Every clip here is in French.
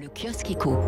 Le kiosque éco.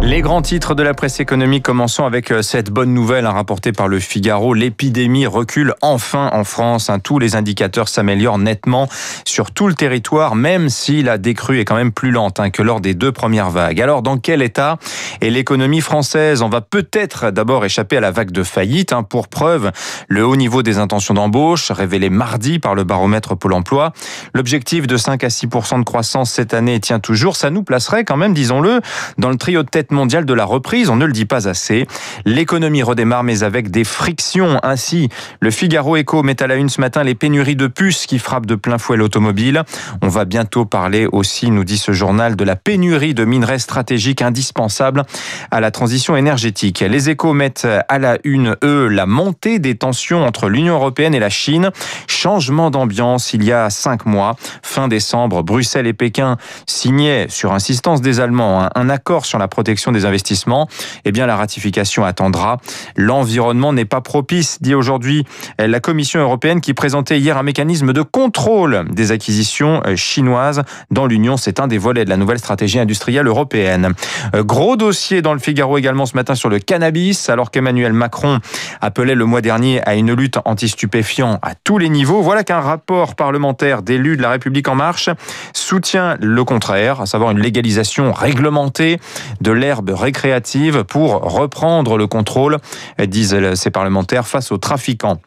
Les grands titres de la presse économique, commençons avec euh, cette bonne nouvelle hein, rapportée par le Figaro. L'épidémie recule enfin en France. Hein. Tous les indicateurs s'améliorent nettement sur tout le territoire, même si la décrue est quand même plus lente hein, que lors des deux premières vagues. Alors, dans quel état est l'économie française? On va peut-être d'abord échapper à la vague de faillite. Pour preuve, le haut niveau des intentions d'embauche, révélé mardi par le baromètre Pôle emploi. L'objectif de 5 à 6 de croissance cette année tient toujours. Ça nous placerait quand même, disons-le, dans le trio de tête mondial de la reprise. On ne le dit pas assez. L'économie redémarre, mais avec des frictions. Ainsi, le Figaro Echo met à la une ce matin les pénuries de puces qui frappent de plein fouet l'automobile. On va bientôt parler aussi, nous dit ce journal, de la pénurie de minerais stratégiques indispensables à la transition énergétique. Les échos mettent à la une, eux, la montée des tensions entre l'Union européenne et la Chine. Changement d'ambiance il y a cinq mois. Fin décembre, Bruxelles et Pékin signaient sur insistance des Allemands un accord sur la protection des investissements, eh bien la ratification attendra. L'environnement n'est pas propice, dit aujourd'hui la Commission européenne qui présentait hier un mécanisme de contrôle des acquisitions euh, chinoises dans l'Union. C'est un des volets de la nouvelle stratégie industrielle européenne. Euh, gros dossier dans le Figaro également ce matin sur le cannabis, alors qu'Emmanuel Macron appelait le mois dernier à une lutte anti-stupéfiants à tous les niveaux. Voilà qu'un rapport parlementaire d'élus de la République en marche soutient le contraire, à savoir une légalisation réglementée de l'herbe récréative pour reprendre le contrôle, disent ces parlementaires, face aux trafiquants.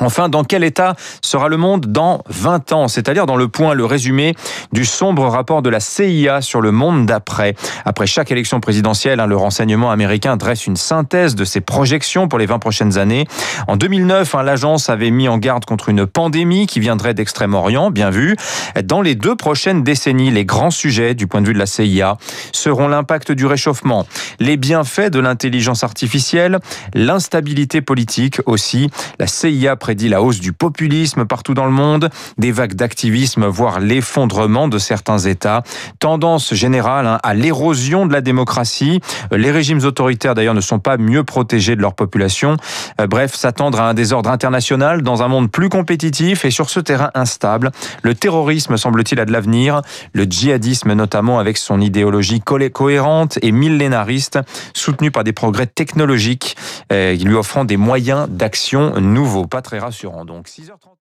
Enfin, dans quel état sera le monde dans 20 ans? C'est-à-dire dans le point, le résumé du sombre rapport de la CIA sur le monde d'après. Après chaque élection présidentielle, hein, le renseignement américain dresse une synthèse de ses projections pour les 20 prochaines années. En 2009, hein, l'agence avait mis en garde contre une pandémie qui viendrait d'Extrême-Orient, bien vu. Dans les deux prochaines décennies, les grands sujets du point de vue de la CIA seront l'impact du réchauffement, les bienfaits de l'intelligence artificielle, l'instabilité politique aussi. La CIA prédit la hausse du populisme partout dans le monde, des vagues d'activisme, voire l'effondrement de certains États. Tendance générale hein, à l'érosion de la démocratie. Les régimes autoritaires d'ailleurs ne sont pas mieux protégés de leur population. Euh, bref, s'attendre à un désordre international dans un monde plus compétitif et sur ce terrain instable. Le terrorisme semble-t-il a de l'avenir. Le djihadisme notamment avec son idéologie cohérente et millénariste, soutenue par des progrès technologiques, euh, lui offrant des moyens d'action nouveaux. Pas très rassurant donc. 6h30.